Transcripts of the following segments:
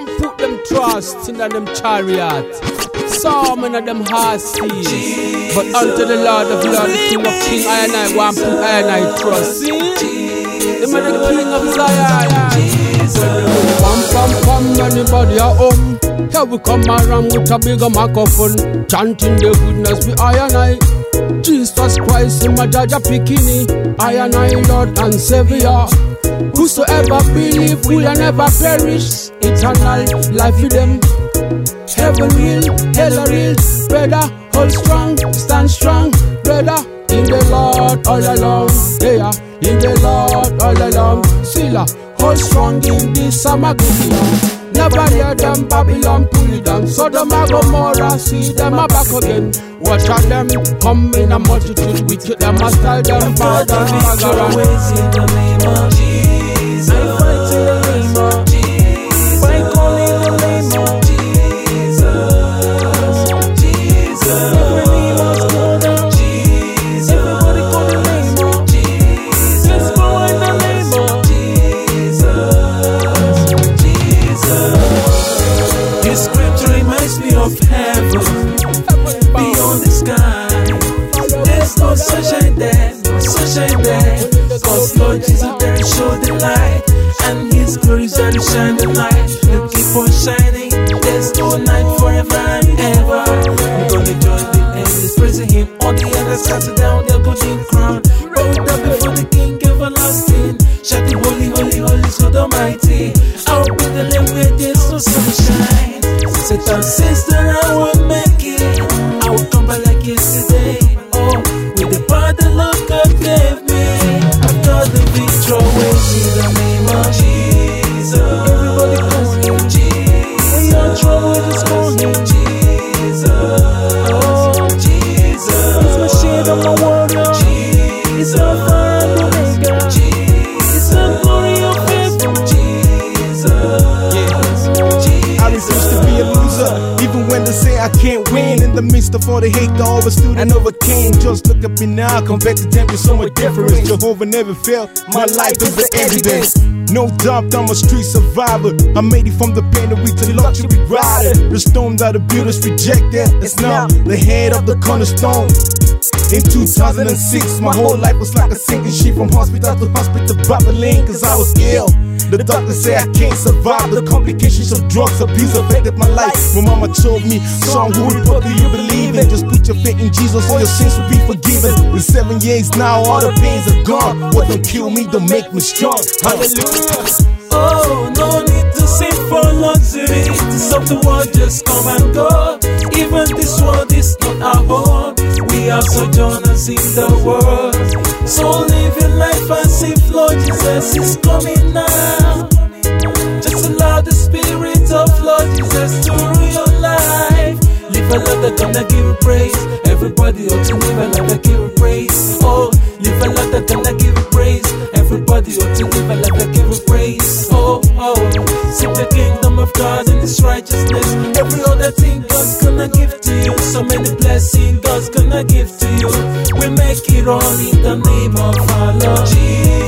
Some put them trust in them chariot. Some in them horses. But unto the Lord of Lords, King of Kings, I and I want put I and I trust. See? Him the King of Zion. Pam pam pam, anybody at home? Here we come around with a bigger microphone, chanting the goodness we I and I. Jesus Christ, my Jaja Pikini, I and I, Lord and Savior. Whosoever believe will never perish, eternal life with them. Heaven real, hell real, brother, hold strong, stand strong, brother. In the Lord all along, yeah, in the Lord all along. Silla, hold strong in this summer Never hear them Babylon pull down. So them a Gomorrah, see them a back again. Watch out them come in a multitude, wicked them a style them bad and no sunshine there. Cause Lord Jesus there show the light. And His glory is there to shine the light. Will keep on shining. There's no night forever and ever. We're gonna join the angels praising Him. All the others cast down their golden crown. Bow down before the King everlasting. Shouting holy, holy, holy, God Almighty. I'll be the land where there's no sunshine. Satan says In the the hate, I overstood and overcame. Just look at me now, compared to them, so much different. Jehovah never failed, my life is the evidence. No doubt I'm a street survivor. I made it from the pain of to the luxury rider. The stone that the builders rejected is now the head of the cornerstone. In 2006, my whole life was like a sinking ship from hospital to hospital, battling cause I was ill. The doctors say I can't survive. The complications of drugs abuse affected my life. My mama told me, son, who do you believe in? Just put your faith in Jesus, all your sins will be forgiven. In seven years now, all the pains are gone. What don't kill me, don't make me strong. Hallelujah. Oh, no need to sing for luxury. This of the world just come and go. Even this world is not our home. We are sojourners in the world. So live your life as if Lord Jesus is coming now. Just allow the spirit of Lord Jesus to rule your life. Live a life that gonna to live a life that give you praise. Oh, oh, seek the kingdom of God and His righteousness. Every other thing God's gonna give to you. So many blessings God's gonna give to you. We make it all in the name of our Lord Jesus.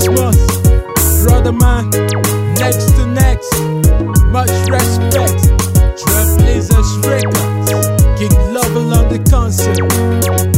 Christmas. Brotherman, next to next, much respect. Trap is a strict, kick love along the concert.